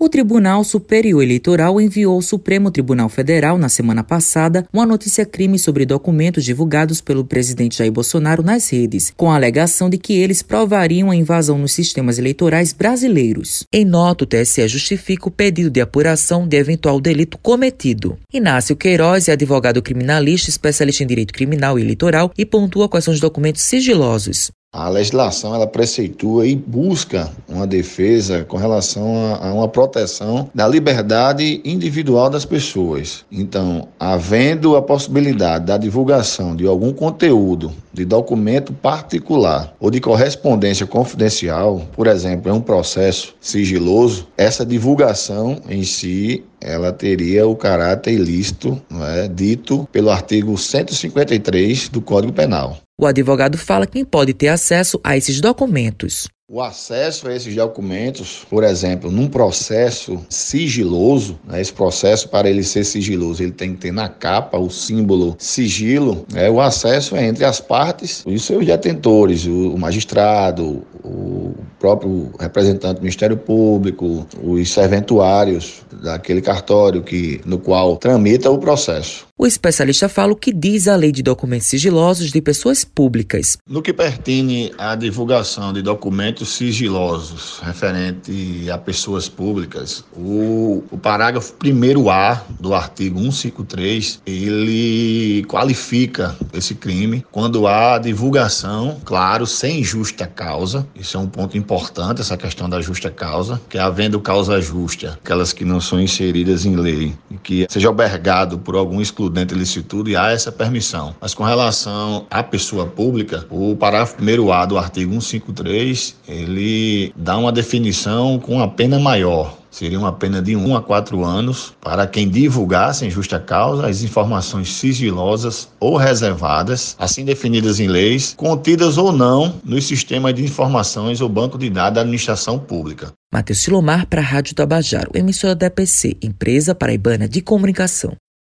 O Tribunal Superior Eleitoral enviou ao Supremo Tribunal Federal, na semana passada, uma notícia-crime sobre documentos divulgados pelo presidente Jair Bolsonaro nas redes, com a alegação de que eles provariam a invasão nos sistemas eleitorais brasileiros. Em nota, o TSE justifica o pedido de apuração de eventual delito cometido. Inácio Queiroz é advogado criminalista, especialista em direito criminal e eleitoral e pontua quais são os documentos sigilosos. A legislação ela preceitua e busca uma defesa com relação a, a, uma proteção da liberdade individual das pessoas. Então, havendo a possibilidade da divulgação de algum conteúdo de documento particular ou de correspondência confidencial, por exemplo, é um processo sigiloso, essa divulgação em si ela teria o caráter ilícito, é, dito pelo artigo 153 do Código Penal. O advogado fala quem pode ter acesso a esses documentos. O acesso a esses documentos, por exemplo, num processo sigiloso, né, esse processo para ele ser sigiloso, ele tem que ter na capa o símbolo sigilo, né, o acesso é entre as partes e os seus detentores, o, o magistrado, o próprio representante do Ministério Público, os serventuários daquele cartório que, no qual tramita o processo. O especialista fala o que diz a lei de documentos sigilosos de pessoas públicas. No que pertine à divulgação de documentos sigilosos referente a pessoas públicas, o, o parágrafo 1A do artigo 153, ele qualifica esse crime quando há divulgação, claro, sem justa causa. Isso é um ponto importante, essa questão da justa causa, que havendo causa justa, aquelas que não são inseridas em lei, e que seja albergado por algum exclusivo dentro de licitude e há essa permissão. Mas com relação à pessoa pública, o parágrafo 1A do artigo 153, ele dá uma definição com a pena maior. Seria uma pena de 1 a 4 anos para quem divulgasse em justa causa as informações sigilosas ou reservadas, assim definidas em leis, contidas ou não nos sistemas de informações ou banco de dados da administração pública. Matheus Silomar para a Rádio Tabajaro, emissora da EPC, Empresa Paraibana de Comunicação.